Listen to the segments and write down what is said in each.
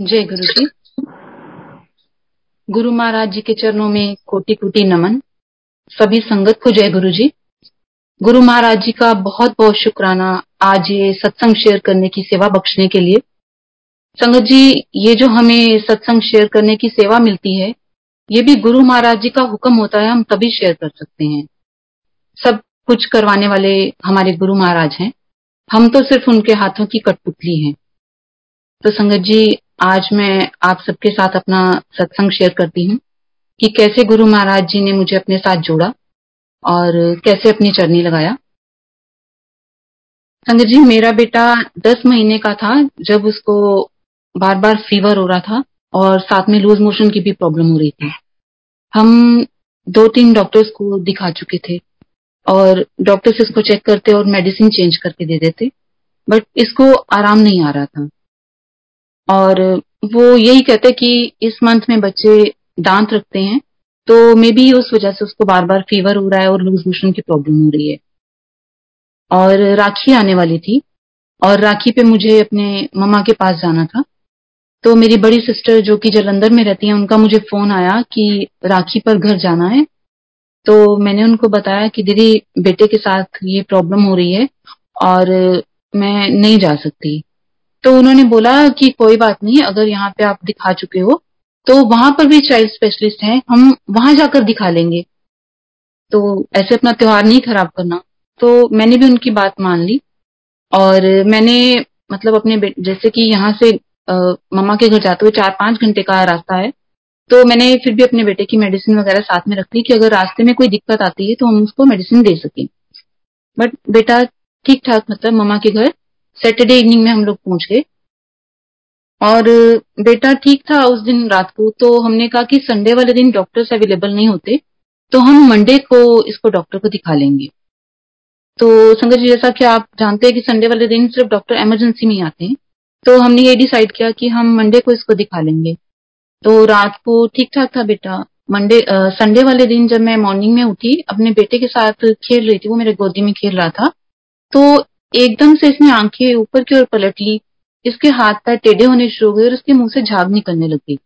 जय गुरु जी गुरु महाराज जी के चरणों में कोटि कोटि नमन। सभी संगत को जय गुरु जी गुरु महाराज जी का बहुत बहुत शुक्राना आज ये सत्संग शेयर करने की सेवा बख्शने के लिए। संगत जी, ये जो हमें सत्संग शेयर करने की सेवा मिलती है, ये भी गुरु महाराज जी का हुक्म होता है, हम तभी शेयर कर सकते हैं। सब कुछ करवाने वाले हमारे गुरु महाराज हैं। हम तो सिर्फ़ उनके हाथों की कठपुतली हैं। तो संगत जी आज मैं आप सबके साथ अपना सत्संग शेयर करती हूँ कि कैसे गुरु महाराज जी ने मुझे अपने साथ जोड़ा और कैसे अपनी चरनी लगाया। संगत जी, मेरा बेटा दस महीने का था जब उसको बार बार फीवर हो रहा था और साथ में लूज मोशन की भी प्रॉब्लम हो रही थी। हम दो तीन डॉक्टर्स को दिखा चुके थे और डॉक्टर्स इसको चेक करते और मेडिसिन चेंज करके दे देते बट इसको आराम नहीं आ रहा था। और वो यही कहते कि इस मंथ में बच्चे दांत रखते हैं तो मे बी उस वजह से उसको बार बार फीवर हो रहा है और लूज मोशन की प्रॉब्लम हो रही है। और राखी आने वाली थी, और राखी पे मुझे अपने ममा के पास जाना था। तो मेरी बड़ी सिस्टर जो कि जलंधर में रहती हैं, उनका मुझे फ़ोन आया कि राखी पर घर जाना है। तो मैंने उनको बताया कि दीदी, बेटे के साथ ये प्रॉब्लम हो रही है और मैं नहीं जा सकती। तो उन्होंने बोला कि कोई बात नहीं, अगर यहाँ पे आप दिखा चुके हो तो वहाँ पर भी चाइल्ड स्पेशलिस्ट हैं, हम वहाँ जाकर दिखा लेंगे। तो ऐसे अपना त्योहार नहीं खराब करना। तो मैंने भी उनकी बात मान ली, और मैंने मतलब अपने जैसे कि यहाँ से मम्मा के घर जाते हुए चार पाँच घंटे का रास्ता है तो मैंने फिर भी अपने बेटे की मेडिसिन वगैरह साथ में रख ली कि अगर रास्ते में कोई दिक्कत आती है तो हम उसको मेडिसिन दे सकें। बट बेटा ठीक ठाक मतलब मम्मा के घर सैटरडे इवनिंग में हम लोग पहुँच गए। और, बेटा ठीक था उस दिन रात को तो हमने कहा कि संडे वाले दिन डॉक्टर्स अवेलेबल नहीं होते तो हम मंडे को इसको डॉक्टर को दिखा लेंगे। तो संगत जी, जैसा कि आप जानते हैं कि संडे वाले दिन सिर्फ़ डॉक्टर इमरजेंसी में आते हैं तो हमने ये डिसाइड किया कि हम मंडे को इसको दिखा लेंगे। तो रात को ठीक ठाक था बेटा। मंडे संडे वाले दिन जब मैं मॉर्निंग में उठी, अपने बेटे के साथ खेल रही थी, वो मेरे गोदी में खेल रहा था तो एकदम से इसने आँखें ऊपर की ओर पलट ली, इसके हाथ पैर टेढ़े होने शुरू हो गए और उसके मुँह से झाग निकलने लगी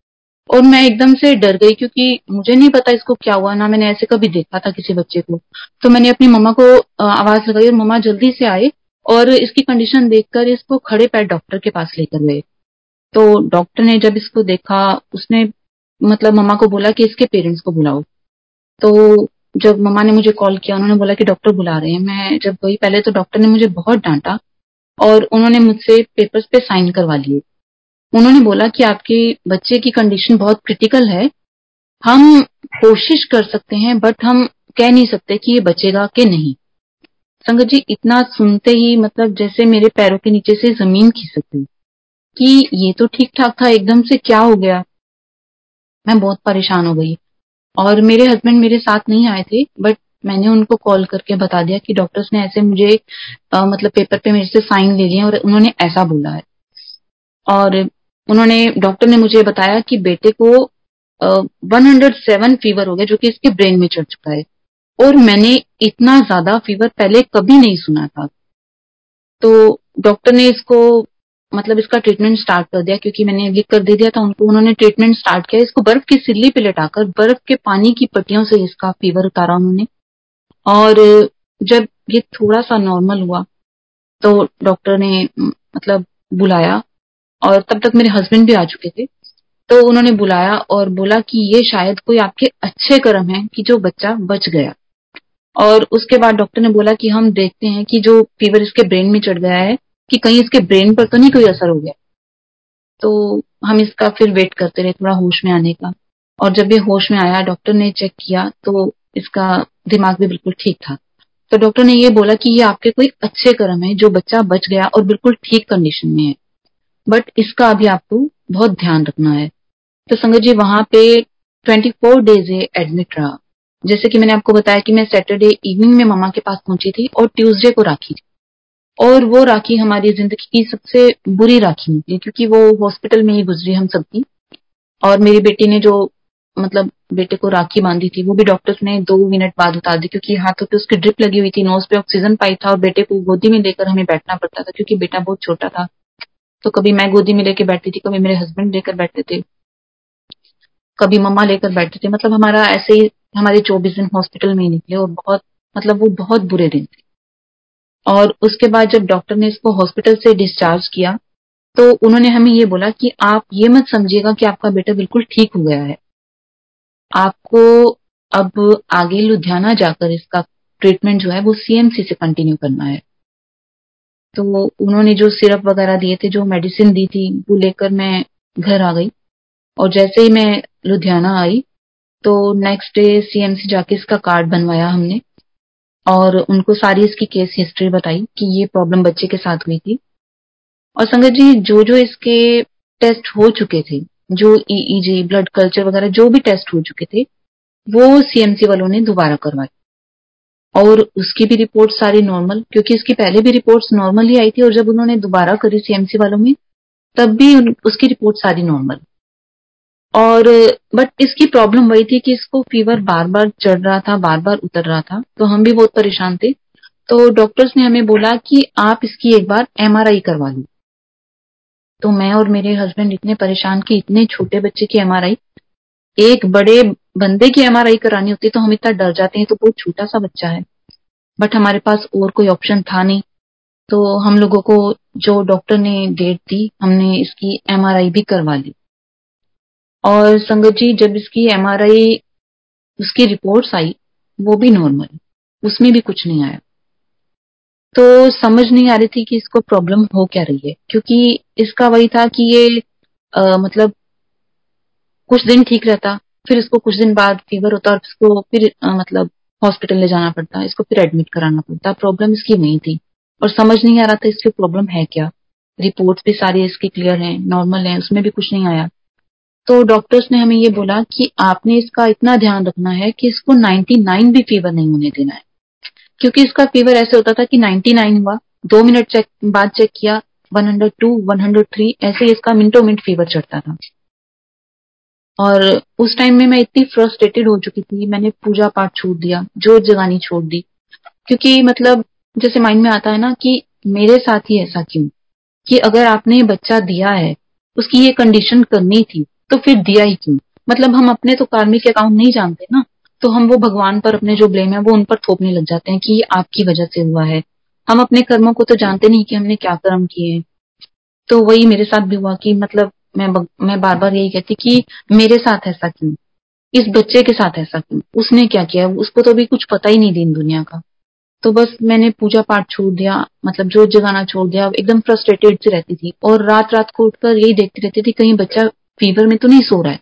और मैं एकदम से डर गई क्योंकि मुझे नहीं पता इसको क्या हुआ, ना मैंने ऐसे कभी देखा था किसी बच्चे को। तो मैंने अपनी मम्मा को आवाज़ लगाई और मम्मा जल्दी से आए और इसकी कंडीशन देखकर इसको खड़े पैर डॉक्टर के पास लेकर गए। तो डॉक्टर ने जब इसको देखा, उसने मतलब मम्मा को बोला कि इसके पेरेंट्स को बुलाओ। तो जब मम्मा ने मुझे कॉल किया, उन्होंने बोला कि डॉक्टर बुला रहे हैं। मैं जब गई, पहले तो डॉक्टर ने मुझे बहुत डांटा और उन्होंने मुझसे पेपर्स पे साइन करवा लिए। उन्होंने बोला कि आपके बच्चे की कंडीशन बहुत क्रिटिकल है। हम कोशिश कर सकते हैं बट हम कह नहीं सकते कि ये बचेगा कि नहीं। संगत जी, इतना सुनते ही मतलब जैसे मेरे पैरों के नीचे से ज़मीन खिसक गई कि ये तो ठीक ठाक था, एकदम से क्या हो गया? मैं बहुत परेशान हो गई। और मेरे हस्बैंड मेरे साथ नहीं आए थे बट मैंने उनको कॉल करके बता दिया कि डॉक्टर्स ने ऐसे मुझे आ, मतलब पेपर पे मेरे से साइन ले लिए और उन्होंने ऐसा बोला है। और उन्होंने डॉक्टर ने मुझे बताया कि बेटे को वन हंड्रेड सेवन फीवर हो गया जो कि इसके ब्रेन में चढ़ चुका है। और मैंने इतना ज़्यादा फीवर पहले कभी नहीं सुना था। तो डॉक्टर ने इसको मतलब इसका ट्रीटमेंट स्टार्ट कर दिया, क्योंकि मैंने लिख कर दे दिया था, उनको, उन्होंने ट्रीटमेंट स्टार्ट किया। इसको बर्फ़ की सिल्ली पे लेटाकर, बर्फ़ के पानी की पट्टियों से इसका फीवर उतारा उन्होंने। और जब ये थोड़ा सा नॉर्मल हुआ तो डॉक्टर ने मतलब बुलाया, और तब तक मेरे हस्बैंड भी आ चुके थे। तो उन्होंने बुलाया और बोला कि ये शायद कोई आपके अच्छे कर्म है, कि जो बच्चा बच गया। और उसके बाद डॉक्टर ने बोला कि हम देखते हैं कि जो फीवर इसके ब्रेन में चढ़ गया है कि कहीं इसके ब्रेन पर तो नहीं कोई असर हो गया। तो हम इसका फिर वेट करते रहे थोड़ा होश में आने का। और जब ये होश में आया डॉक्टर ने चेक किया तो इसका दिमाग भी बिल्कुल ठीक था। तो डॉक्टर ने ये बोला कि ये आपके कोई अच्छे कर्म है, जो बच्चा बच गया और बिल्कुल ठीक कंडीशन में है। बट इसका अभी आपको बहुत ध्यान रखना है। तो संगत जी, वहाँ पे 24 डेज़ एडमिट रहा। जैसे कि मैंने आपको बताया कि मैं सैटरडे इवनिंग में मामा के पास पहुँची थी और ट्यूसडे को राखी थी। और वो राखी हमारी ज़िंदगी की सबसे बुरी राखी निकली क्योंकि वो हॉस्पिटल में ही गुजरी हम सबकी। और मेरी बेटी ने जो मतलब बेटे को राखी बांधी थी, वो भी डॉक्टर्स ने दो मिनट बाद उतार दी, क्योंकि हाथों पे उसकी ड्रिप लगी हुई थी नोज़ पे ऑक्सीजन पाइप था और बेटे को गोदी में लेकर हमें बैठना पड़ता था, क्योंकि बेटा बहुत छोटा था। तो कभी मैं गोदी में लेके बैठती थी, कभी मेरे हस्बैंड लेकर बैठते थे। कभी मम्मा लेकर बैठते थे मतलब हमारा ऐसे ही, हमारे चौबीस दिन हॉस्पिटल में ही निकले और बहुत मतलब वो बहुत बुरे दिन थे। और उसके बाद जब डॉक्टर ने इसको हॉस्पिटल से डिस्चार्ज किया तो उन्होंने हमें ये बोला कि आप ये मत समझिएगा कि आपका बेटा बिल्कुल ठीक हो गया है। आपको अब आगे लुधियाना जाकर इसका ट्रीटमेंट जो है वो सीएमसी से कंटिन्यू करना है। तो उन्होंने जो सिरप वगैरह दिए थे, जो मेडिसिन दी थी, वो लेकर मैं घर आ गई। और जैसे ही मैं लुधियाना आई तो नेक्स्ट डे सीएमसी जाके इसका कार्ड बनवाया हमने। और उनको सारी इसकी केस हिस्ट्री बताई कि ये प्रॉब्लम बच्चे के साथ हुई थी। और संगत जी जो जो इसके टेस्ट हो चुके थे, जो ईईजी ब्लड कल्चर वगैरह जो भी टेस्ट हो चुके थे, वो सीएमसी वालों ने दोबारा करवाई और उसकी भी रिपोर्ट सारी नॉर्मल क्योंकि इसकी पहले भी रिपोर्ट्स नॉर्मल ही आई थी और जब उन्होंने दोबारा करी सीएमसी वालों में, तब भी उसकी रिपोर्ट सारी नॉर्मल और बट इसकी प्रॉब्लम वही थी कि इसको फीवर बार बार चढ़ रहा था बार बार उतर रहा था तो हम भी बहुत परेशान थे। तो डॉक्टर्स ने हमें बोला कि आप इसकी एक बार एमआरआई करवा लो। तो मैं और मेरे हस्बैंड इतने परेशान कि इतने छोटे बच्चे की एमआरआई एक बड़े बंदे की एमआरआई करानी होती तो हम इतना डर जाते हैं तो बहुत छोटा सा बच्चा है। बट हमारे पास और कोई ऑप्शन था नहीं। तो हम लोगों को जो डॉक्टर ने डेट दी, हमने इसकी एमआरआई भी करवा ली। और संगत जी जब इसकी एमआरआई उसकी रिपोर्ट्स आई वो भी नॉर्मल उसमें भी कुछ नहीं आया। तो समझ नहीं आ रही थी कि इसको प्रॉब्लम हो क्या रही है क्योंकि इसका वही था कि ये आ, मतलब कुछ दिन ठीक रहता फिर इसको कुछ दिन बाद फीवर होता और इसको फिर आ, मतलब हॉस्पिटल ले जाना पड़ता इसको फिर एडमिट कराना पड़ता प्रॉब्लम इसकी नहीं थी। और समझ नहीं आ रहा था इसकी प्रॉब्लम है क्या। रिपोर्ट्स भी सारी इसकी क्लियर है नॉर्मल है उसमें भी कुछ नहीं आया। तो डॉक्टर्स ने हमें ये बोला कि आपने इसका इतना ध्यान रखना है कि इसको 99 भी फीवर नहीं होने देना है। क्योंकि इसका फीवर ऐसे होता था कि 99 हुआ दो मिनट चेक बाद चेक किया 102, 103 ऐसे इसका मिनटों मिनट फीवर चढ़ता था। और उस टाइम में मैं इतनी फ्रस्ट्रेटेड हो चुकी थी मैंने पूजा पाठ छोड़ दिया जोत जगानी छोड़ दी। क्योंकि मतलब जैसे माइंड में आता है ना कि मेरे साथ ही ऐसा क्यों? कि अगर आपने बच्चा दिया है उसकी ये कंडीशन करनी थी तो फिर दिया ही क्यों? मतलब हम अपने तो कार्मिक अकाउंट नहीं जानते ना तो हम वो भगवान पर अपने जो ब्लेम है, वो उन पर थोपने लग जाते हैं कि ये आपकी वजह से हुआ है। हम अपने कर्मों को तो जानते नहीं कि हमने क्या कर्म किए हैं। तो वही मेरे साथ भी हुआ कि मतलब मैं मैं बार बार यही कहती कि मेरे साथ ऐसा क्यों? इस बच्चे के साथ ऐसा क्यों? उसने क्या किया? उसको तो अभी कुछ पता ही नहीं दिन दुनिया का। तो बस मैंने पूजा पाठ छोड़ दिया मतलब जोत जगाना छोड़ दिया, एकदम फ्रस्ट्रेटेड से रहती थी। और रात रात को उठकर यही देखती रहती थी, कहीं बच्चा फीवर में तो नहीं सो रहा है।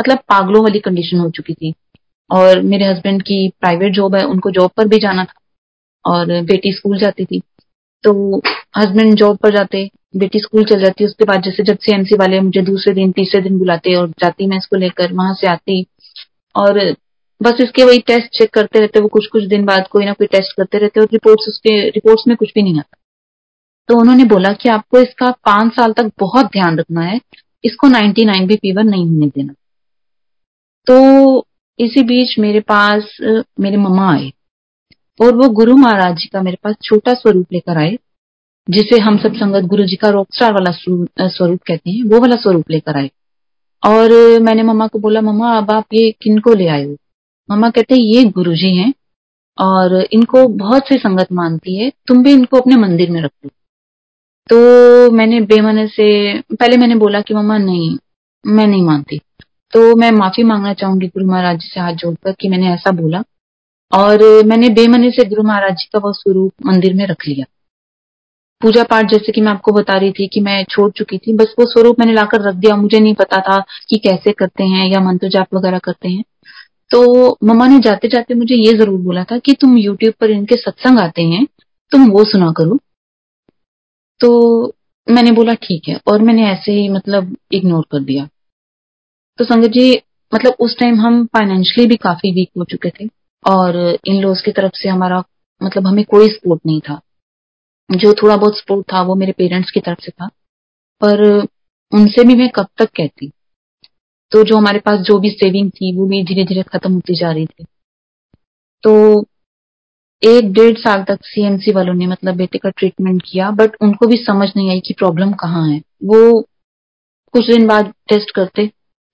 मतलब पागलों वाली कंडीशन हो चुकी थी। और मेरे हस्बैंड की प्राइवेट जॉब है, उनको जॉब पर भी जाना था। और बेटी स्कूल जाती थी। तो हस्बैंड जॉब पर जाते, बेटी स्कूल चल जाती, उसके बाद जैसे जब सीएमसी वाले मुझे दूसरे दिन, तीसरे दिन बुलाते और जाती मैं इसको लेकर, वहाँ से आती। और बस इसके वही टेस्ट चेक करते रहते, वो कुछ कुछ दिन बाद कोई ना कोई टेस्ट करते रहते और रिपोर्ट्स उसके रिपोर्ट्स में कुछ भी नहीं आता। तो उन्होंने बोला कि आपको इसका पाँच साल तक बहुत ध्यान रखना है। इसको 99 भी फीवर नहीं होने देना। तो इसी बीच मेरे पास, मेरे मम्मा आए और वो गुरु महाराज जी का मेरे पास छोटा स्वरूप लेकर आए, जिसे हम सब संगत गुरु जी का रॉकस्टार वाला स्वरूप कहते हैं, वो वाला स्वरूप लेकर आए। और मैंने मम्मा को बोला, मम्मा, अब आप ये किन को ले आए हो? मम्मा कहते हैं ये गुरु जी हैं और इनको बहुत सी संगत मानती है, तुम भी इनको अपने मंदिर में रख लो। तो मैंने बेमने से, पहले मैंने बोला कि मम्मा नहीं, मैं नहीं मानती। तो मैं माफ़ी मांगना चाहूँगी गुरु महाराज जी से हाथ जोड़कर कि मैंने ऐसा बोला। और मैंने बेमने से गुरु महाराज जी का वह स्वरूप मंदिर में रख लिया। पूजा पाठ जैसे कि मैं आपको बता रही थी कि मैं छोड़ चुकी थी, बस वो स्वरूप मैंने लाकर रख दिया। मुझे नहीं पता था कि कैसे करते हैं या मंत्र जाप वगैरह करते हैं। तो मम्मा ने जाते जाते मुझे ये ज़रूर बोला था कि तुम यूट्यूब पर इनके सत्संग आते हैं, तुम वो सुना करो। तो मैंने बोला, ठीक है। और मैंने ऐसे ही मतलब इग्नोर कर दिया। तो संगत जी मतलब उस टाइम हम फाइनेंशियली भी काफ़ी वीक हो चुके थे और इन लोग की तरफ़ से हमारा मतलब हमें कोई सपोर्ट नहीं था। जो थोड़ा बहुत सपोर्ट था वो मेरे पेरेंट्स की तरफ़ से था। पर उनसे भी मैं कब तक कहती? तो जो हमारे पास जो भी सेविंग थी वो भी धीरे धीरे खत्म होती जा रही थी। तो एक डेढ़ साल तक सीएमसी वालों ने मतलब बेटे का ट्रीटमेंट किया बट उनको भी समझ नहीं आई कि प्रॉब्लम कहाँ है। वो कुछ दिन बाद टेस्ट करते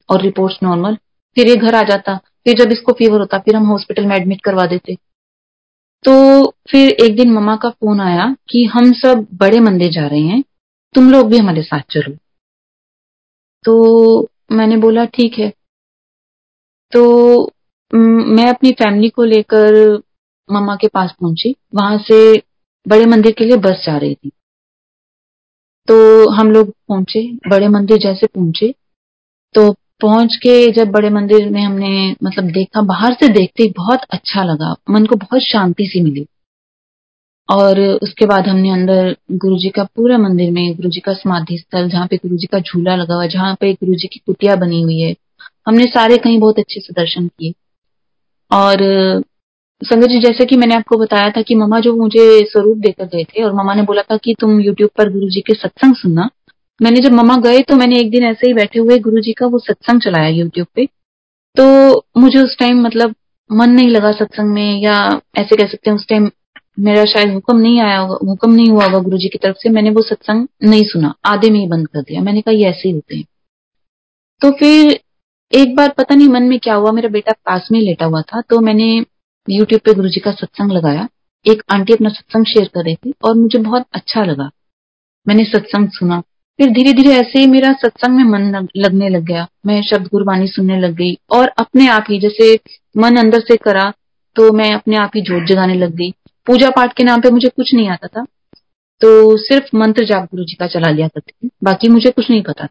और रिपोर्ट्स नॉर्मल फिर ये घर आ जाता, फिर जब इसको फीवर होता, फिर हम हॉस्पिटल में एडमिट करवा देते। तो फिर एक दिन ममा का फ़ोन आया कि हम सब बड़े मंदिर जा रहे हैं, तुम लोग भी हमारे साथ चलो। तो मैंने बोला, ठीक है। तो मैं अपनी फैमिली को लेकर मम्मा के पास पहुँची, वहाँ से बड़े मंदिर के लिए बस जा रही थी। तो हम लोग पहुँचे, बड़े मंदिर जैसे पहुँचे। तो पहुँच के जब बड़े मंदिर में हमने मतलब देखा, बाहर से देखते ही बहुत अच्छा लगा, मन को बहुत शांति सी मिली। और उसके बाद हमने अंदर गुरु जी का पूरा मंदिर में गुरु जी का समाधि स्थल, जहाँ पे गुरु जी का झूला लगा हुआ जहाँ पे गुरु जी की कुटिया बनी हुई है, हमने सारे कहीं बहुत अच्छे से दर्शन किए। और संगत जी, जैसे कि मैंने आपको बताया था कि ममा जो मुझे स्वरूप देकर गए थे और ममा ने बोला था कि तुम यूट्यूब पर गुरु जी के सत्संग सुनना। मैंने जब ममा गए तो मैंने एक दिन ऐसे ही बैठे हुए गुरु जी का वो सत्संग चलाया यूट्यूब पे। तो मुझे उस टाइम मतलब मन नहीं लगा सत्संग में या ऐसे कह सकते हैं उस टाइम मेरा शायद हुक्म नहीं आया होगा, हुक्म नहीं हुआ होगा गुरु जी की तरफ़ से, मैंने वो सत्संग नहीं सुना, आधे में ही बंद कर दिया। मैंने कहा, ये ऐसे ही होते हैं। तो फिर एक बार पता नहीं मन में क्या हुआ, मेरा बेटा पास में लेटा हुआ था तो मैंने यूट्यूब पे गुरु जी का सत्संग लगाया। एक आंटी अपना सत्संग शेयर कर रही थी और मुझे बहुत अच्छा लगा। मैंने सत्संग सुना। फिर धीरे धीरे ऐसे ही मेरा सत्संग में मन लगने लग गया। मैं शब्द गुरबानी सुनने लग गई और अपने आप ही जैसे मन अंदर से करा तो मैं अपने आप ही जोत जगाने लग गई। पूजा पाठ के नाम पे मुझे कुछ नहीं आता था तो सिर्फ़ मंत्र जाप गुरु जी का चला लिया करती थी। बाकी मुझे कुछ नहीं पता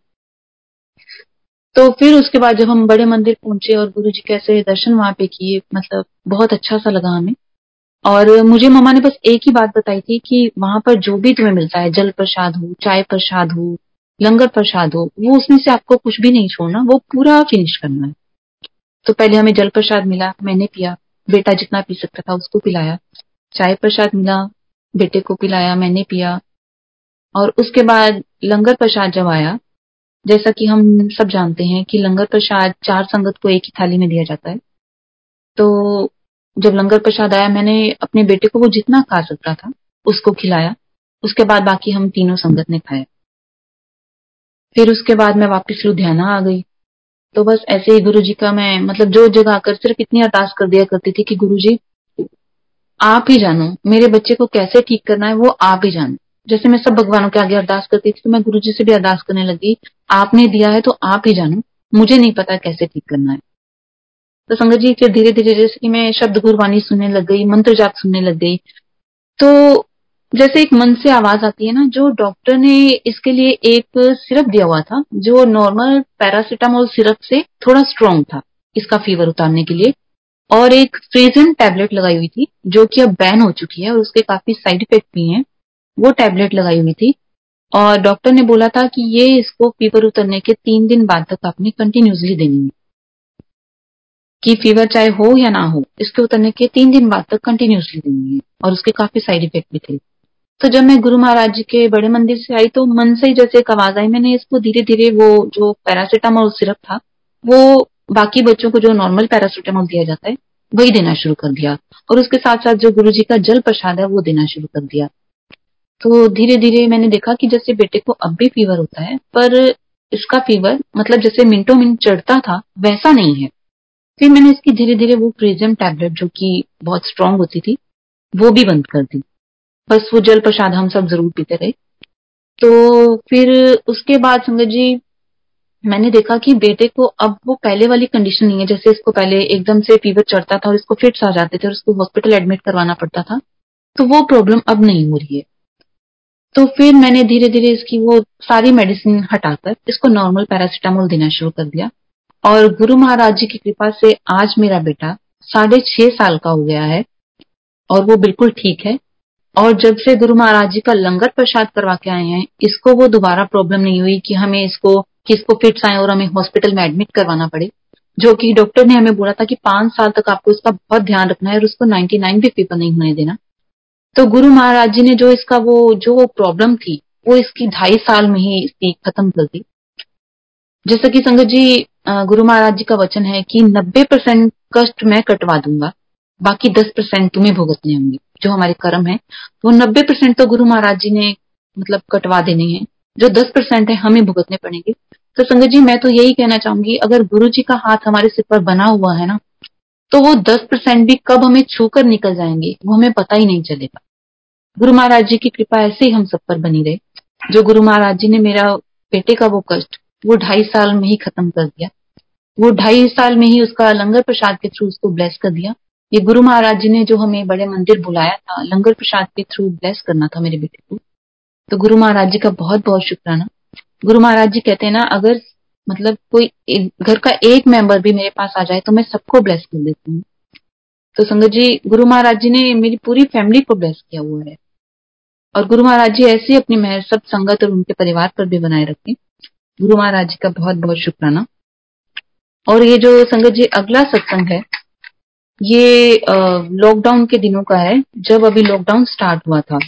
तो फिर उसके बाद जब हम बड़े मंदिर पहुँचे और गुरु जी कैसे दर्शन वहाँ पे किए मतलब बहुत अच्छा सा लगा हमें। और मुझे ममा ने बस एक ही बात बताई थी कि वहाँ पर जो भी तुम्हें मिलता है, जल प्रसाद हो, चाय प्रसाद हो, लंगर प्रसाद हो, वो उसमें से आपको कुछ भी नहीं छोड़ना, वो पूरा फिनिश करना है। तो पहले हमें जल प्रसाद मिला, मैंने पिया, बेटा जितना पी सकता था उसको पिलाया। चाय प्रसाद मिला, बेटे को पिलाया, मैंने पिया। और उसके बाद लंगर प्रसाद जब आया जैसा कि हम सब जानते हैं कि लंगर प्रसाद चार संगत को एक ही थाली में दिया जाता है। तो जब लंगर प्रसाद आया, मैंने अपने बेटे को, वो जितना खा सकता था, उसको खिलाया। उसके बाद बाकी हम तीनों संगत ने खाया। फिर उसके बाद मैं वापस लुधियाना आ गई। तो बस ऐसे ही गुरु जी का मैं मतलब जो जगह आकर सिर्फ़ इतनी अरदास कर दिया करती थी कि गुरु जी आप ही जानो, मेरे बच्चे को कैसे ठीक करना है, वो आप ही जानो। जैसे मैं सब भगवानों के आगे अरदास करती थी तो मैं गुरु जी से भी अरदास करने लगी, आपने दिया है तो आप ही जानो, मुझे नहीं पता कैसे ठीक करना है। तो संगत जी, फिर धीरे धीरे जैसे कि मैं शब्द गुरबानी सुनने लग गई, मंत्र जाप सुनने लग गई तो जैसे एक मन से आवाज़ आती है ना, जो डॉक्टर ने इसके लिए एक सिरप दिया हुआ था, जो नॉर्मल पैरासिटामोल सिरप से थोड़ा स्ट्रॉन्ग था, इसका फीवर उतारने के लिए, और एक फ्रीजन टैबलेट लगाई हुई थी, जो कि अब बैन हो चुकी है, और उसके काफ़ी साइड इफ़ेक्ट भी हैं। वो टैबलेट लगाई हुई थी। और डॉक्टर ने बोला था कि ये इसको फीवर उतरने के तीन दिन बाद तक आपने कंटिन्यूसली देनी है। कि फीवर चाहे हो या ना हो, इसके उतरने के तीन दिन बाद तक कंटिन्यूसली देनी है। और उसके काफ़ी साइड इफ़ेक्ट भी थे। तो जब मैं गुरु महाराज जी के बड़े मंदिर से आई तो मन से ही जैसे एक आवाज़ आई, मैंने इसको धीरे धीरे वो जो पैरासिटामोल सिरप था, वो बाकी बच्चों को जो नॉर्मल पैरासिटामोल दिया जाता है, वही देना शुरू कर दिया। और उसके साथ साथ जो गुरु जी का जल प्रसाद है, वो देना शुरू कर दिया। तो धीरे धीरे मैंने देखा कि जैसे बेटे को अब भी फीवर होता है, पर इसका फीवर मतलब जैसे मिनटों मिनट चढ़ता था, वैसा नहीं है। फिर मैंने इसकी धीरे धीरे वो प्रिजम टैबलेट जो कि बहुत स्ट्रांग होती थी, वो भी बंद कर दी। बस वो जल प्रसाद हम सब ज़रूर पीते रहे। तो फिर उसके बाद संगत जी, मैंने देखा कि बेटे को अब वो पहले वाली कंडीशन नहीं है, जैसे इसको पहले एकदम से फीवर चढ़ता था और इसको फिट्स आ जाते थे और उसको हॉस्पिटल एडमिट करवाना पड़ता था तो वो प्रॉब्लम अब नहीं हो रही है। तो फिर मैंने धीरे धीरे इसकी वो सारी मेडिसिन हटाकर इसको नॉर्मल पैरासिटामोल देना शुरू कर दिया। और गुरु महाराज जी की कृपा से आज मेरा बेटा साढ़े छह साल का हो गया है और वो बिल्कुल ठीक है। और जब से गुरु महाराज जी का लंगर प्रसाद करवा के आए हैं, इसको वो दोबारा प्रॉब्लम नहीं हुई कि हमें इसको, कि इसको फिट्स आए और हमें हॉस्पिटल में एडमिट करवाना पड़े, जो कि डॉक्टर ने हमें बोला था कि पाँच साल तक आपको इसका बहुत ध्यान रखना है और उसको 99 भी फीवर नहीं होने देना। तो गुरु महाराज जी ने जो इसका वो, जो प्रॉब्लम थी, वो इसकी ढाई साल में ही इसकी खत्म कर दी। जैसा कि संगत जी गुरु महाराज जी का वचन है कि नब्बे परसेंट कष्ट मैं कटवा दूँगा, बाकी दस परसेंट तुम्हें भुगतने होंगे, जो हमारे कर्म है। वो नब्बे परसेंट तो गुरु महाराज जी ने मतलब कटवा देने हैं, जो दस परसेंट है हमें भुगतने पड़ेंगे। तो संगत जी, मैं तो यही कहना चाहूँगी, अगर गुरु जी का हाथ हमारे सिर पर बना हुआ है ना तो वो दस परसेंट भी कब हमें छूकर निकल जाएँगे, वो हमें पता ही नहीं चलेगा। गुरु महाराज जी की कृपा ऐसे ही हम सब पर बनी रहे। जो गुरु महाराज जी ने मेरा बेटे का वो कष्ट, वो ढाई साल में ही खत्म कर दिया। वो ढाई साल में ही उसका लंगर प्रसाद के थ्रू उसको ब्लेस कर दिया। ये गुरु महाराज जी ने जो हमें बड़े मंदिर बुलाया था, लंगर प्रसाद के थ्रू ब्लेस करना था मेरे बेटे को तो गुरु महाराज जी का बहुत बहुत शुक्राना। गुरु महाराज जी कहते हैं ना, अगर मतलब कोई घर का एक मेंबर भी मेरे पास आ जाए तो मैं सबको ब्लेस कर देती हूँ। तो संगत जी, गुरु महाराज जी ने मेरी पूरी फैमिली को ब्लेस किया हुआ है। और गुरु महाराज जी ऐसे ही अपनी मेहर सब संगत और उनके परिवार पर भी बनाए रखें। गुरु महाराज जी का बहुत बहुत शुक्राना। और ये जो संगत जी अगला सत्संग है, ये लॉकडाउन के दिनों का है, जब अभी लॉकडाउन स्टार्ट हुआ था।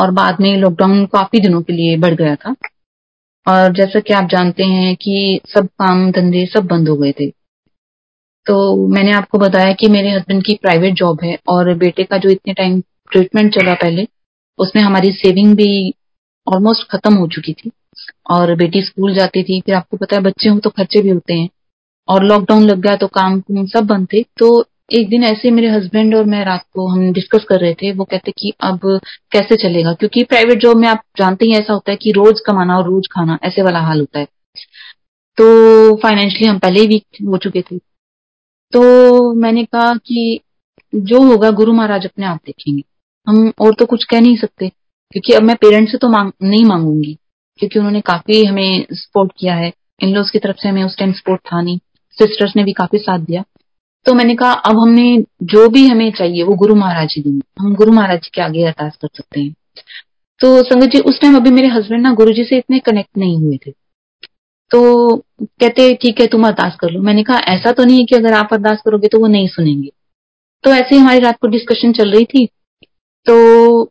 और बाद में लॉकडाउन काफ़ी दिनों के लिए बढ़ गया था। और जैसा कि आप जानते हैं कि सब काम धंधे सब बंद हो गए थे। तो मैंने आपको बताया कि मेरे हस्बैंड की प्राइवेट जॉब है और बेटे का जो इतने टाइम ट्रीटमेंट चला पहले उसमें हमारी सेविंग भी ऑलमोस्ट खत्म हो चुकी थी। और बेटी स्कूल जाती थी, फिर आपको पता है बच्चे हो तो खर्चे भी होते हैं। और लॉकडाउन लग गया तो काम सब बंद थे। तो एक दिन ऐसे मेरे हस्बैंड और मैं रात को हम डिस्कस कर रहे थे, वो कहते कि अब कैसे चलेगा? क्योंकि प्राइवेट जॉब में आप जानते ही ऐसा होता है कि रोज कमाना और रोज खाना, ऐसे वाला हाल होता है। तो फाइनेंशियली हम पहले ही वीक हो चुके थे। तो मैंने कहा कि जो होगा, गुरु महाराज अपने आप देखेंगे। हम और तो कुछ कह नहीं सकते, क्योंकि अब मैं पेरेंट्स से तो मांग, नहीं मांगूँगी, क्योंकि उन्होंने काफ़ी हमें सपोर्ट किया है। इन लॉज की तरफ़ से हमें उस टाइम सपोर्ट था नहीं सिस्टर्स ने भी काफ़ी साथ दिया। तो मैंने कहा, अब हमने जो भी हमें चाहिए, वो गुरु महाराज जी देंगे। हम गुरु महाराज जी के आगे अरदास कर सकते हैं। तो संगत जी, उस टाइम अभी मेरे हस्बैंड ना गुरु जी से इतने कनेक्ट नहीं हुए थे। तो कहते, ठीक है, तुम अरदास कर लो। मैंने कहा, ऐसा तो नहीं है कि अगर आप अरदास करोगे तो वो नहीं सुनेंगे। तो ऐसे ही हमारी रात को डिस्कशन चल रही थी। तो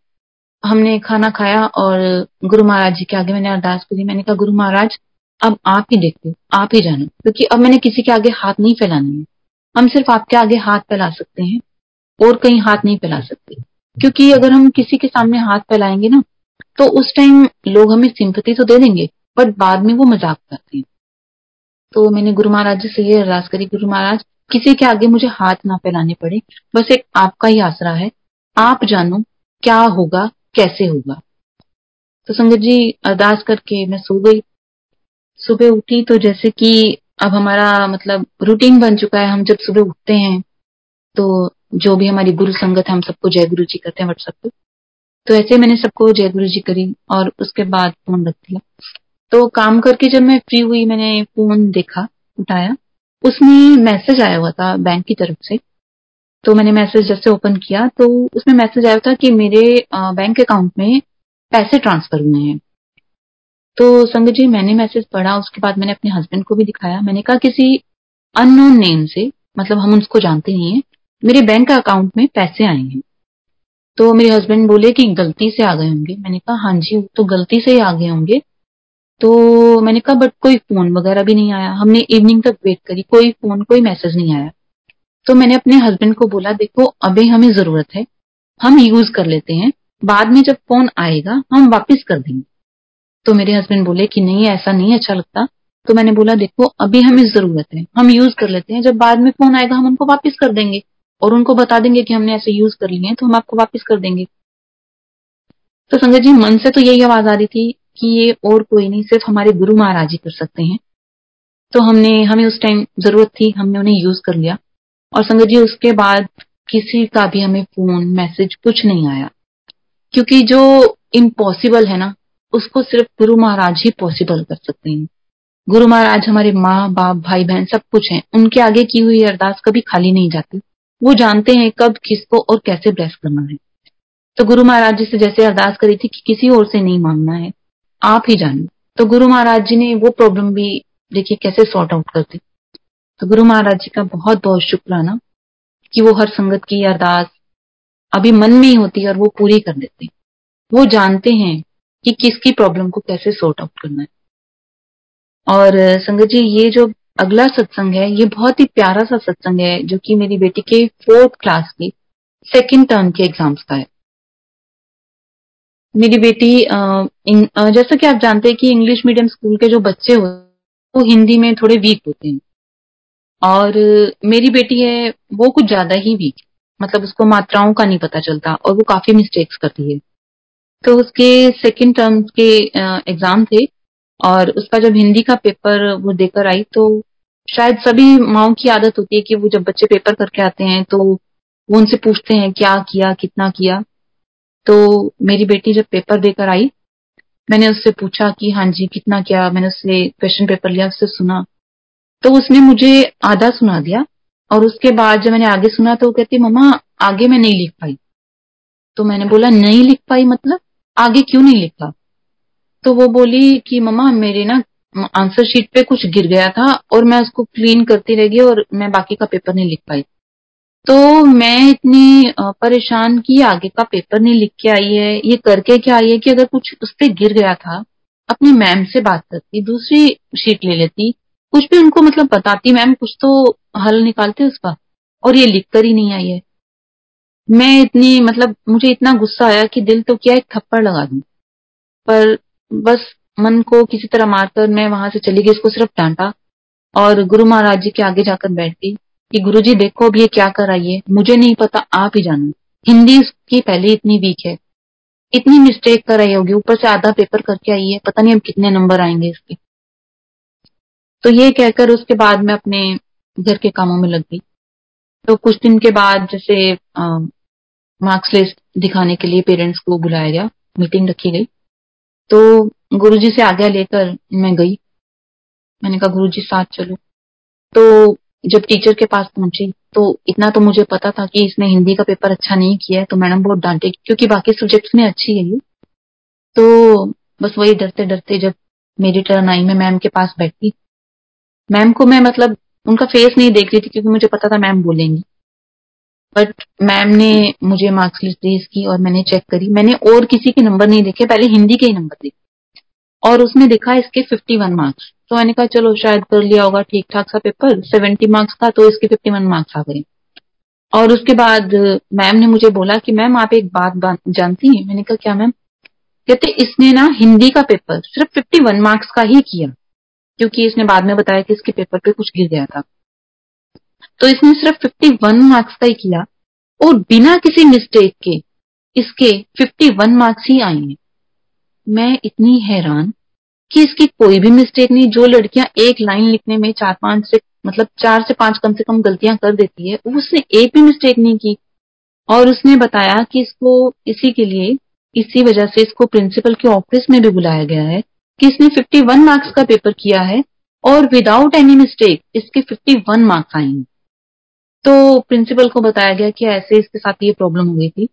हमने खाना खाया और गुरु महाराज जी के आगे मैंने अरदास करी। मैंने कहा, गुरु महाराज, अब आप ही देखते आप ही जानो, क्योंकि अब मैंने किसी के आगे हाथ नहीं फैलाने हैं। हम सिर्फ़ आपके आगे हाथ फैला सकते हैं और कहीं हाथ नहीं फैला सकते। क्योंकि अगर हम किसी के सामने हाथ फैलाएँगे ना तो उस टाइम लोग हमें सिंपति तो दे देंगे बट बाद में वो मज़ाक करते हैं। तो मैंने गुरु महाराज जी से ये अरदास करी, गुरु महाराज, किसी के आगे मुझे हाथ ना फैलाने पड़े, बस एक आपका ही आसरा है आप जानो क्या होगा, कैसे होगा। तो संगत जी, अरदास करके मैं सो गई। सुबह उठी तो जैसे कि अब हमारा मतलब रूटीन बन चुका है, हम जब सुबह उठते हैं तो जो भी हमारी गुरु संगत हम सबको जय गुरु जी करते हैं व्हाट्सएप पे। तो ऐसे मैंने सबको जय गुरु जी करी और उसके बाद फ़ोन रख दिया। तो काम करके जब मैं फ्री हुई, मैंने फ़ोन देखा, उठाया। उसमें मैसेज आया हुआ था बैंक की तरफ़ से। तो मैंने मैसेज जैसे ओपन किया तो उसमें मैसेज आया था कि मेरे बैंक अकाउंट में पैसे ट्रांसफ़र हुए हैं। तो संगत जी, मैंने मैसेज पढ़ा, उसके बाद मैंने अपने हस्बैंड को भी दिखाया। मैंने कहा, किसी अननोन नेम से मतलब हम उसको जानते नहीं है, मेरे बैंक अकाउंट में पैसे आए हैं। तो मेरे हस्बैंड बोले कि गलती से आ गए होंगे। मैंने कहा हाँ जी तो गलती से ही आ गए होंगे। तो मैंने कहा, बट कोई फ़ोन वगैरह भी नहीं आया? हमने इवनिंग तक वेट करी, कोई फ़ोन, कोई मैसेज नहीं आया। तो मैंने अपने हस्बैंड को बोला, देखो, अभी हमें ज़रूरत है, हम यूज़ कर लेते हैं, बाद में जब फ़ोन आएगा, हम वापस कर देंगे. तो मेरे हस्बैंड बोले कि, नहीं, ऐसा नहीं अच्छा लगता। तो मैंने बोला, देखो, अभी हमें ज़रूरत है, हम यूज़ कर लेते हैं, जब बाद में फ़ोन आएगा, हम उनको वापस कर देंगे और उनको बता देंगे कि हमने ऐसे यूज़ कर लिए हैं तो हम आपको वापस कर देंगे. तो संजय जी, मन से तो यही आवाज़ आ रही थी कि ये और कोई नहीं, सिर्फ़ हमारे गुरु महाराज ही कर सकते हैं। तो हमने, हमें उस टाइम ज़रूरत थी, हमने उन्हें यूज़ कर लिया। और संगत जी, उसके बाद किसी का भी हमें फ़ोन मैसेज कुछ नहीं आया। क्योंकि जो इम्पॉसिबल है ना, उसको सिर्फ़ गुरु महाराज ही पॉसिबल कर सकते हैं। गुरु महाराज हमारे माँ, बाप, भाई, बहन सब कुछ हैं। उनके आगे की हुई अरदास कभी खाली नहीं जाती। वो जानते हैं कब, किसको और कैसे ब्लेस करना है। तो गुरु महाराज जी से जैसे अरदास करी थी कि किसी और से नहीं मांगना है। आप ही जानो। तो गुरु महाराज जी ने वो प्रॉब्लम भी देखिए कैसे सॉर्ट आउट कर दी। तो गुरु महाराज जी का बहुत बहुत शुक्राना कि वो हर संगत की अरदास अभी मन में ही होती है और वो पूरी कर देते हैं। वो जानते हैं कि किसकी प्रॉब्लम को कैसे सॉर्ट आउट करना है। और संगत जी, ये जो अगला सत्संग है, ये बहुत ही प्यारा सा सत्संग है, जो कि मेरी बेटी के फोर्थ क्लास की सेकेंड टर्म के एग्ज़ाम्स का है। मेरी बेटी जैसा कि आप जानते हैं कि इंग्लिश मीडियम स्कूल के जो बच्चे होते हैं, वो हिंदी में थोड़े वीक होते हैं। और मेरी बेटी है, वो कुछ ज़्यादा ही वीक मतलब उसको मात्राओं का नहीं पता चलता और वो काफ़ी मिस्टेक्स करती है। तो उसके सेकेंड टर्म के एग्ज़ाम थे और उसका जब हिंदी का पेपर वो देकर आई तो शायद सभी माओ की आदत होती है कि वो जब बच्चे पेपर करके आते हैं तो वो उनसे पूछते हैं, क्या किया, कितना किया? तो मेरी बेटी जब पेपर देकर आई, मैंने उससे पूछा कि हाँ जी, कितना किया? मैंने उससे क्वेश्चन पेपर लिया, उससे सुना। तो उसने मुझे आधा सुना दिया और उसके बाद जब मैंने आगे सुना तो वो कहती, मम्मा, आगे मैं नहीं लिख पाई। तो मैंने बोला, नहीं लिख पाई मतलब? आगे क्यों नहीं लिखा? तो वो बोली कि, मम्मा, मेरे ना आंसर शीट पे कुछ गिर गया था और मैं उसको क्लीन करती रह गई और मैं बाकी का पेपर नहीं लिख पाई। तो मैं इतनी परेशान की आगे का पेपर नहीं लिख के आई है, ये करके क्या आई है कि अगर कुछ उस पर गिर गया था, अपनी मैम से बात करती, दूसरी शीट ले लेती कुछ भी उनको मतलब बताती, मैम, कुछ तो हल निकालते उसका। और ये लिख कर ही नहीं आई है। मैं इतनी मतलब मुझे इतना गुस्सा आया कि दिल तो क्या एक थप्पड़ लगा दू। पर बस मन को किसी तरह मारकर मैं वहाँ से चली गई इसको सिर्फ़ डांटा। और गुरु महाराज जी के आगे जाकर बैठ गई कि गुरु जी देखो अब ये क्या कर आई है। मुझे नहीं पता, आप ही जानो। हिंदी उसकी पहले इतनी वीक है। इतनी मिस्टेक कर रही होगी, ऊपर से आधा पेपर करके आई है। पता नहीं हम कितने नंबर आएँगे इसके। तो ये कहकर उसके बाद मैं अपने घर के कामों में लग गई। तो कुछ दिन के बाद जैसे मार्क्स लिस्ट दिखाने के लिए पेरेंट्स को बुलाया गया मीटिंग रखी गई। तो गुरुजी से आज्ञा लेकर मैं गई। मैंने कहा, गुरुजी, साथ चलो। तो जब टीचर के पास पहुँची तो इतना तो मुझे पता था कि इसने हिंदी का पेपर अच्छा नहीं किया है तो मैडम बहुत डांटे, क्योंकि बाकी सब्जेक्ट्स में अच्छी है ये। तो बस वही डरते डरते जब मेरी टर्न आई, मैं मैम के पास बैठी मैम को मैं मतलब उनका फेस नहीं देख रही थी क्योंकि मुझे पता था मैम बोलेंगी। बट मैम ने मुझे मार्क्स लिस्ट दी इसकी और मैंने चेक करी। मैंने और किसी के नंबर नहीं देखे, पहले हिंदी के ही नंबर देखे। और उसमें देखा इसके 51 मार्क्स तो मैंने कहा, चलो, शायद कर लिया होगा ठीक ठाक सा पेपर 70 मार्क्स का तो इसके 51 मार्क्स आ गए। और उसके बाद मैम ने मुझे बोला कि मैम आप एक बात जानती हैं? मैंने कहा, क्या मैम कहते, इसने ना हिंदी का पेपर सिर्फ़ 51 मार्क्स का ही किया। क्योंकि इसने बाद में बताया कि इसके पेपर पे कुछ गिर गया था। तो इसने सिर्फ़ 51 मार्क्स का ही किया और बिना किसी मिस्टेक के इसके 51 मार्क्स ही आए हैं। मैं इतनी हैरान कि इसकी कोई भी मिस्टेक नहीं, जो लड़कियाँ एक लाइन लिखने में चार पाँच से मतलब चार से पाँच कम से कम गलतियाँ कर देती है, उसने एक भी मिस्टेक नहीं की। और उसने बताया कि इसको, इसी के लिए, इसी वजह से इसको प्रिंसिपल के ऑफ़िस में भी बुलाया गया है कि इसने 51 मार्क्स का पेपर किया है और विदाउट एनी मिस्टेक इसके 51 मार्क्स आएँगे तो प्रिंसिपल को बताया गया कि ऐसे इसके साथ ये प्रॉब्लम हो गई थी।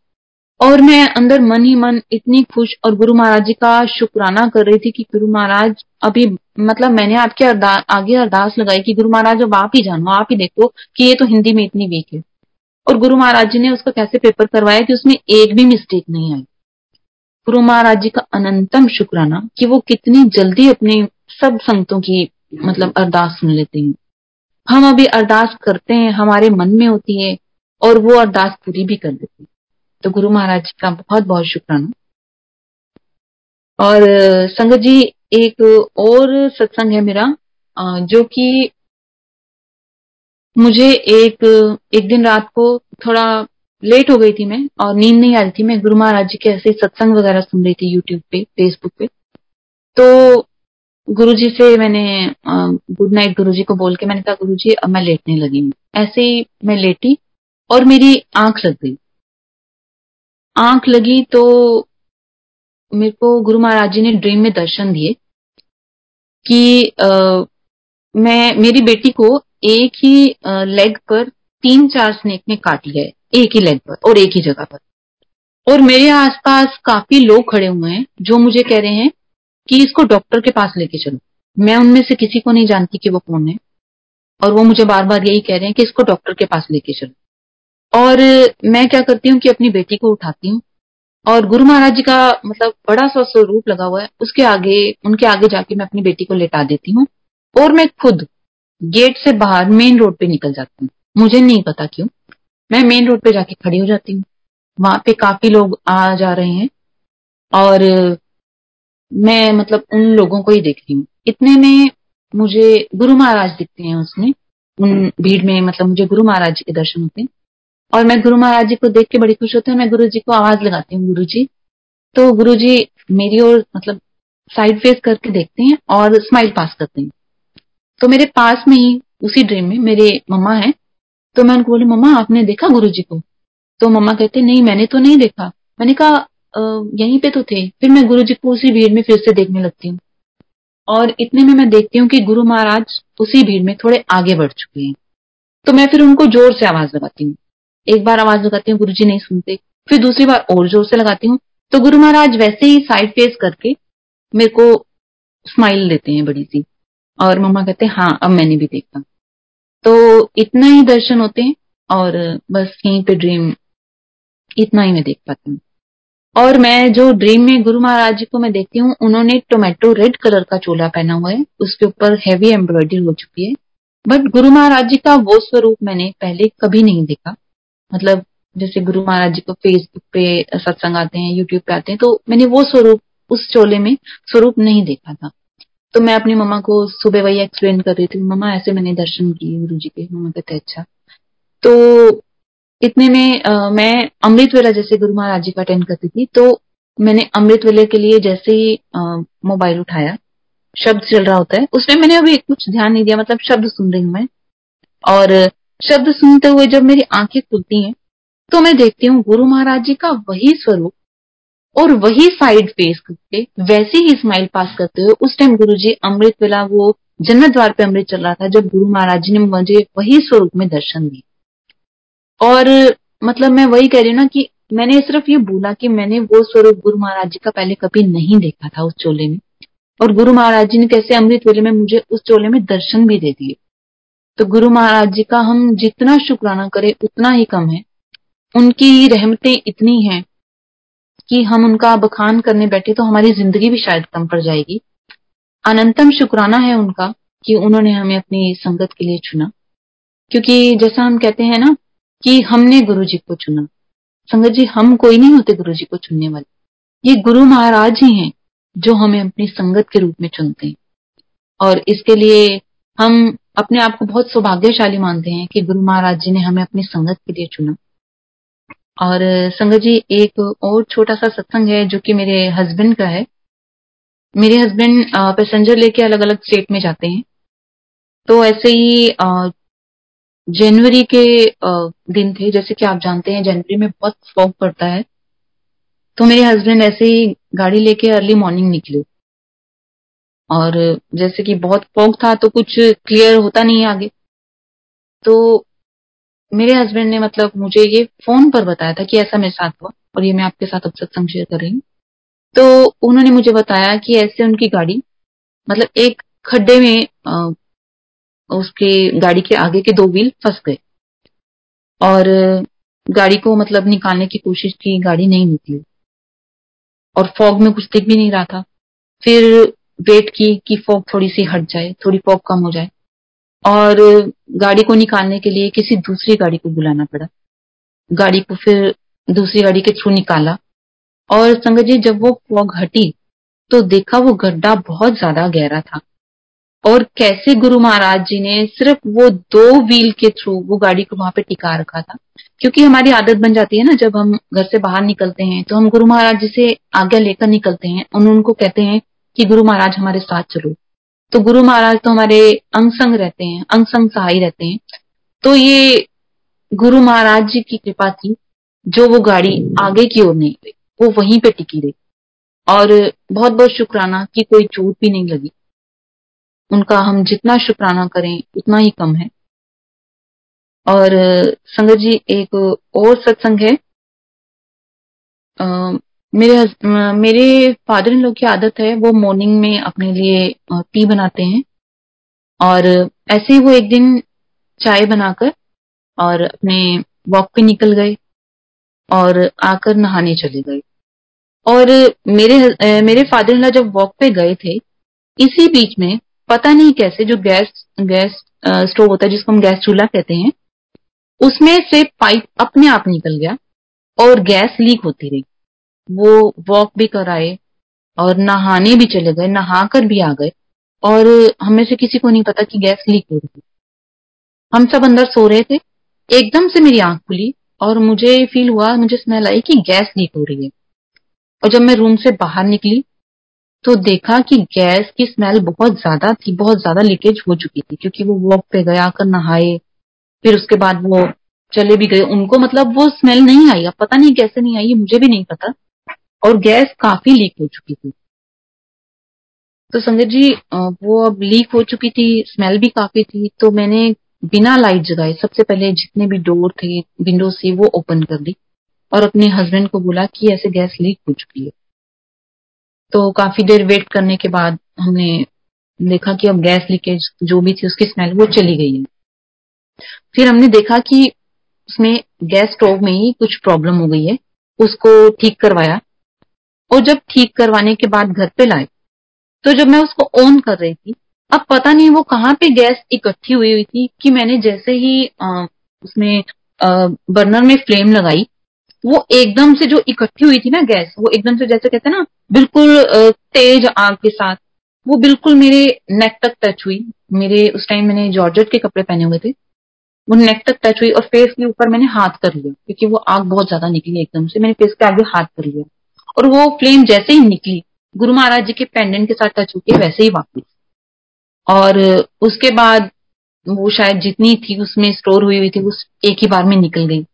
और मैं अंदर मन ही मन इतनी खुश और गुरु महाराज जी का शुक्राना कर रही थी कि गुरु महाराज अभी मतलब मैंने आपके अरदा, आगे अरदास लगाई कि गुरु महाराज अब आप ही जानो आप ही देखो कि ये तो हिंदी में इतनी वीक है। और गुरु महाराज जी ने उसका कैसे पेपर करवाया कि उसमें एक भी मिस्टेक नहीं आई। गुरु महाराज जी का अनंतम शुक्राना कि वो कितनी जल्दी अपने सब संतों की मतलब अरदास सुन लेते हैं। हम अभी अरदास करते हैं, हमारे मन में होती है और वो अरदास पूरी भी कर देते है। तो गुरु महाराज जी का बहुत बहुत शुक्राना। और संगत जी, एक और सत्संग है मेरा जो कि मुझे एक एक दिन रात को थोड़ा लेट हो गई थी मैं और नींद नहीं आ रही थी। मैं गुरु महाराज जी के ऐसे सत्संग वगैरह सुन रही थी यूट्यूब पे फेसबुक पे। तो गुरु जी से मैंने गुड नाइट गुरु जी को बोल के मैंने कहा गुरु जी अब मैं लेटने लगी हूँ। ऐसे ही मैं लेटी और मेरी आँख लग गई। आँख लगी तो मेरे को गुरु महाराज जी ने ड्रीम में दर्शन दिए कि आ, मैं मेरी बेटी को एक ही लेग पर तीन चार स्नेक ने काट लिया है। एक ही लेग पर और एक ही जगह पर। और मेरे आसपास काफ़ी लोग खड़े हुए हैं जो मुझे कह रहे हैं कि इसको डॉक्टर के पास लेके चलो। मैं उनमें से किसी को नहीं जानती कि वो कौन है। और वो मुझे बार बार यही कह रहे हैं कि इसको डॉक्टर के पास लेके चलो। और मैं क्या करती हूँ कि अपनी बेटी को उठाती हूँ और गुरु महाराज जी का मतलब बड़ा सा स्वरूप लगा हुआ है। उसके आगे, उनके आगे जाके मैं अपनी बेटी को लेटा देती हूँ और मैं खुद गेट से बाहर मेन रोड पे निकल जाती हूँ। मुझे नहीं पता क्यों। मैं मेन रोड पे जाके खड़ी हो जाती हूँ। वहाँ पे काफ़ी लोग आ जा रहे हैं और मैं मतलब उन लोगों को ही देख रही हूँ। इतने में मुझे गुरु महाराज दिखते हैं उसमें। उन भीड़ में मतलब मुझे गुरु महाराज जी के दर्शन होते हैं। और मैं गुरु महाराज जी को देख के बड़ी खुश होती हूँ। मैं गुरु जी को आवाज़ लगाती हूँ, गुरु जी। तो गुरु जी मेरी ओर मतलब साइड फेस करके देखते हैं और स्माइल पास करते हैं। तो मेरे पास में ही, उसी ड्रीम में मेरे मम्मा है। तो मैं उनको बोली, मम्मा, आपने देखा गुरु जी को? तो मम्मा कहते, नहीं, मैंने तो नहीं देखा। मैंने कहा यहीं पे तो थे। फिर मैं गुरु जी को उसी भीड़ में फिर से देखने लगती हूँ। और इतने में मैं देखती हूँ कि गुरु महाराज उसी भीड़ में थोड़े आगे बढ़ चुके हैं। तो मैं फिर उनको ज़ोर से आवाज़ लगाती हूँ। एक बार आवाज़ लगाती हूँ गुरु जी नहीं सुनते। फिर दूसरी बार और ज़ोर से लगाती हूँ। तो गुरु महाराज वैसे ही साइड फेस करके मेरे को स्माइल देते हैं बड़ी सी। और मम्मा कहते हैं हाँ अब मैंने भी देखा। तो इतना ही दर्शन होते हैं और बस यहीं पे ड्रीम इतना ही मैं देख पाती हूँ। और मैं जो ड्रीम में गुरु महाराज जी को मैं देखती हूँ, उन्होंने टोमेटो रेड कलर का चोला पहना हुआ है, उसके ऊपर हैवी एम्ब्रॉयडरी हो चुकी है। बट गुरु महाराज जी का वो स्वरूप मैंने पहले कभी नहीं देखा। मतलब जैसे गुरु महाराज जी को फेसबुक पे सत्संग आते हैं यूट्यूब पे आते हैं तो मैंने वो स्वरूप उस चोले में स्वरूप नहीं देखा था। तो मैं अपनी मम्मा को सुबह वही एक्सप्लेन कर रही थी मम्मा ऐसे मैंने दर्शन किए गुरु जी के मम्मा कहते अच्छा। तो इतने में आ, मैं अमृत वेला जैसे गुरु महाराज जी का अटेंड करती थी तो मैंने अमृत वेले के लिए जैसे ही मोबाइल उठाया शब्द चल रहा होता है उसमें मैंने अभी कुछ ध्यान नहीं दिया मतलब शब्द सुन रही हूँ मैं। और शब्द सुनते हुए जब मेरी आँखें खुलती हैं तो मैं देखती हूँ गुरु महाराज जी का वही स्वरूप और वही साइड फेस करके वैसे ही स्माइल पास करते हुए, उस टाइम गुरु जी अमृत वेला, वो जन्नत द्वार पे अमृत चल रहा था, जब गुरु महाराज जी ने मुझे वही स्वरूप में दर्शन दिए। और मतलब मैं वही कह रही हूँ ना कि मैंने सिर्फ़ ये बोला कि मैंने वो स्वरूप गुरु महाराज जी का पहले कभी नहीं देखा था उस चोले में। और गुरु महाराज जी ने कैसे अमृत वेले में मुझे उस चोले में दर्शन भी दे दिए। तो गुरु महाराज जी का हम जितना शुक्राना करें, उतना ही कम है। उनकी रहमतें इतनी हैं कि हम उनका बखान करने बैठे तो हमारी ज़िंदगी भी शायद कम पड़ जाएगी। अनंतम शुक्राना है उनका कि उन्होंने हमें अपनी संगत के लिए चुना। क्योंकि जैसा हम कहते हैं ना कि हमने गुरु जी को चुना। संगत जी, हम कोई नहीं होते गुरु जी को चुनने वाले। ये गुरु महाराज ही हैं जो हमें अपनी संगत के रूप में चुनते हैं। और इसके लिए हम अपने आप को बहुत सौभाग्यशाली मानते हैं कि गुरु महाराज जी ने हमें अपनी संगत के लिए चुना। और संगत जी, एक और छोटा सा सत्संग है जो कि मेरे हस्बैंड का है। मेरे हस्बैंड पैसेंजर लेके अलग अलग स्टेट में जाते हैं। तो ऐसे ही जनवरी के दिन थे, जैसे कि आप जानते हैं, जनवरी में बहुत फॉग पड़ता है। तो मेरे हस्बैंड ऐसे ही गाड़ी लेके अर्ली मॉर्निंग निकले। और, जैसे कि बहुत फॉग था तो कुछ क्लियर होता नहीं आगे। तो मेरे हस्बैंड ने मतलब मुझे ये फ़ोन पर बताया था कि ऐसा मेरे साथ हुआ और ये मैं आपके साथ अब सत्संग शेयर कर रही हूँ। तो उन्होंने मुझे बताया कि ऐसे उनकी गाड़ी मतलब एक खड्डे में आ, उसके गाड़ी के आगे के दो व्हील फंस गए। और गाड़ी को मतलब निकालने की कोशिश की गाड़ी नहीं निकली। और फॉग में कुछ दिख भी नहीं रहा था। फिर वेट की कि फॉग थोड़ी सी हट जाए थोड़ी फॉग कम हो जाए। और गाड़ी को निकालने के लिए किसी दूसरी गाड़ी को बुलाना पड़ा। गाड़ी को फिर दूसरी गाड़ी के थ्रू निकाला। और संगत जी, जब वो फॉग हटी तो देखा वो गड्ढा बहुत ज़्यादा गहरा था। और कैसे गुरु महाराज जी ने सिर्फ़ वो दो व्हील के थ्रू वो गाड़ी को वहाँ पे टिका रखा था? क्योंकि हमारी आदत बन जाती है ना, जब हम घर से बाहर निकलते हैं तो हम गुरु महाराज जी से आज्ञा लेकर निकलते हैं। और उनको कहते हैं कि गुरु महाराज हमारे साथ चलो। तो गुरु महाराज तो हमारे अंग संग रहते हैं अंग संग सहाय रहते हैं। तो ये गुरु महाराज जी की कृपा थी, जो वो गाड़ी आगे की ओर नहीं गई, वो वहीं पे टिकी रही। और बहुत बहुत शुक्राना कि कोई चोट भी नहीं लगी। उनका हम जितना शुक्राना करें, उतना ही कम है। और संगत जी, एक और सत्संग है। मेरे मेरे फादर इन लोग की आदत है, वो मॉर्निंग में अपने लिए टी बनाते हैं। और ऐसे ही वो एक दिन चाय बनाकर और अपने वॉक पे निकल गए और आकर नहाने चले गए। और मेरे मेरे फादर इन जब वॉक पे गए थे, इसी बीच में पता नहीं कैसे जो गैस गैस स्टोव होता है जिसको हम गैस चूल्हा कहते हैं, उसमें से पाइप अपने आप निकल गया और गैस लीक होती रही। वो वॉक भी कराए और नहाने भी चले गए नहा कर भी आ गए। और हमें से किसी को नहीं पता कि गैस लीक हो रही हम सब अंदर सो रहे थे। एकदम से मेरी आँख खुली और मुझे फील हुआ, मुझे स्मेल आई कि गैस लीक हो रही है। और जब मैं रूम से बाहर निकली तो देखा कि गैस की स्मेल बहुत ज़्यादा थी, बहुत ज़्यादा लीकेज हो चुकी थी, क्योंकि वो वॉक पे गया कर नहाए, फिर उसके बाद वो चले भी गए। उनको मतलब वो स्मेल नहीं आई। अब पता नहीं कैसे नहीं आई, मुझे भी नहीं पता। और गैस काफ़ी लीक हो चुकी थी। तो संगत जी वो अब लीक हो चुकी थी, स्मेल भी काफ़ी थी तो मैंने बिना लाइट जगाए, सबसे पहले जितने भी डोर थे विंडो से वो ओपन कर दी और अपने हस्बैंड को बोला कि ऐसे गैस लीक हो चुकी है। तो काफ़ी देर वेट करने के बाद हमने देखा कि अब गैस लीकेज जो भी थी, उसकी स्मेल वो चली गई है। फिर हमने देखा कि उसमें गैस स्टोव में ही कुछ प्रॉब्लम हो गई है, उसको ठीक करवाया। और जब ठीक करवाने के बाद घर पे लाए तो जब मैं उसको ऑन कर रही थी अब पता नहीं वो कहाँ पे गैस इकट्ठी हुई हुई थी कि मैंने जैसे ही आ, उसमें आ, बर्नर में फ्लेम लगाई वो एकदम से जो इकट्ठी हुई थी ना गैस वो एकदम से जैसे कहते ना बिल्कुल तेज आग के साथ वो बिल्कुल मेरे नेक तक टच हुई। मेरे उस टाइम मैंने जॉर्जेट के कपड़े पहने हुए थे। वो नेक तक टच हुई और फेस के ऊपर मैंने हाथ कर लिया क्योंकि वो आग बहुत ज़्यादा निकली एकदम से। मैंने फेस के आगे हाथ कर लिया। और वो फ्लेम जैसे ही निकली, गुरु महाराज जी के पेंडेंट के साथ टच होके वैसे ही वापस। और उसके बाद वो शायद जितनी थी उसमें स्टोर हुई हुई थी वो एक ही बार में निकल गई।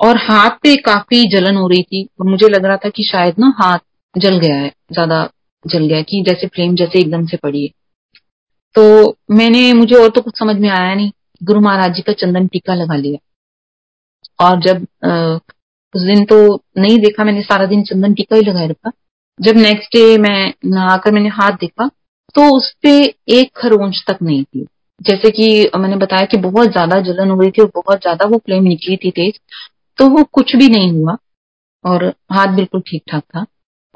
और हाथ पे काफ़ी जलन हो रही थी, और मुझे लग रहा था कि शायद ना हाथ जल गया है, ज़्यादा जल गया कि जैसे फ्लेम जैसे एकदम से पड़ी है। तो मैंने, मुझे और तो कुछ समझ में आया नहीं, गुरु महाराज जी का चंदन टीका लगा लिया। और जब उस दिन तो नहीं देखा मैंने, सारा दिन चंदन टीका ही लगाए रखा। जब नेक्स्ट डे मैं नहाकर मैंने हाथ देखा तो उस पे एक खरोंच तक नहीं थी। जैसे कि मैंने बताया कि बहुत ज़्यादा जलन हो रही थी और बहुत ज़्यादा वो फ्लेम निकली थी तेज तो वो कुछ भी नहीं हुआ और हाथ बिल्कुल ठीक ठाक था।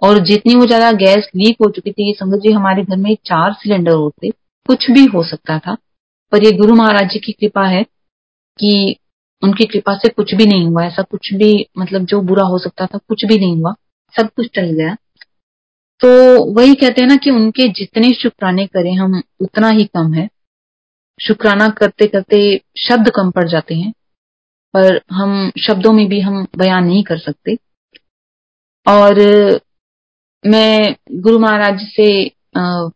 और जितनी वो ज़्यादा गैस लीक हो चुकी थी समझ जी हमारे घर में चार सिलेंडर होते, कुछ भी हो सकता था। पर ये गुरु महाराज जी की कृपा है कि उनकी कृपा से कुछ भी नहीं हुआ ऐसा कुछ भी मतलब जो बुरा हो सकता था कुछ भी नहीं हुआ सब कुछ टल गया। तो वही कहते हैं ना कि उनके जितने शुक्राने करें हम उतना ही कम है। शुक्राना करते करते शब्द कम पड़ जाते हैं पर हम शब्दों में भी हम बयान नहीं कर सकते। और मैं गुरु महाराज से आ,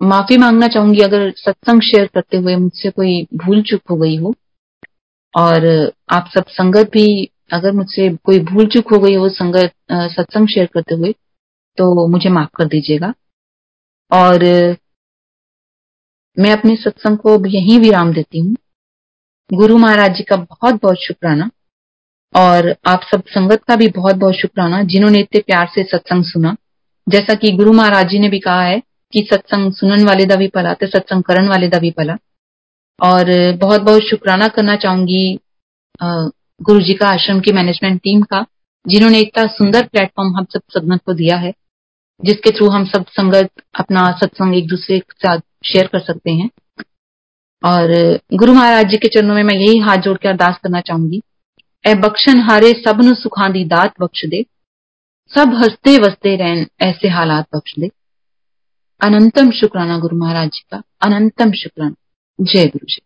माफ़ी मांगना चाहूँगी अगर सत्संग शेयर करते हुए मुझसे कोई भूल चूक हो गई हो। और आप सब संगत भी अगर मुझसे कोई भूल चूक हो गई हो संगत सत्संग शेयर करते हुए तो मुझे माफ़ कर दीजिएगा। और मैं अपने सत्संग को यहीं विराम देती हूँ। गुरु महाराज जी का बहुत बहुत शुक्राना। और आप सब संगत का भी बहुत बहुत शुक्राना, जिन्होंने इतने प्यार से सत्संग सुना। जैसा कि गुरु महाराज जी ने भी कहा है कि सत्संग सुनन वाले का भी भला तो सत्संग करण वाले का भी भला। और बहुत बहुत शुक्राना करना चाहूँगी गुरु जी का आश्रम की मैनेजमेंट टीम का, जिन्होंने इतना सुंदर प्लेटफॉर्म हम सब संगत को दिया है, जिसके थ्रू हम सब संगत अपना सत्संग एक दूसरे के साथ शेयर कर सकते हैं। और गुरु महाराज जी के चरणों में मैं यही हाथ जोड़ के अरदास करना चाहूँगी। ए बख्शन हारे सब नु सुखां दी दात बख्श दे, सब हँसते वसते रहन ऐसे हालात बख्श दे। अनंतम शुक्राना गुरु महाराज जी का, अनंतम शुक्राना। जय गुरु जी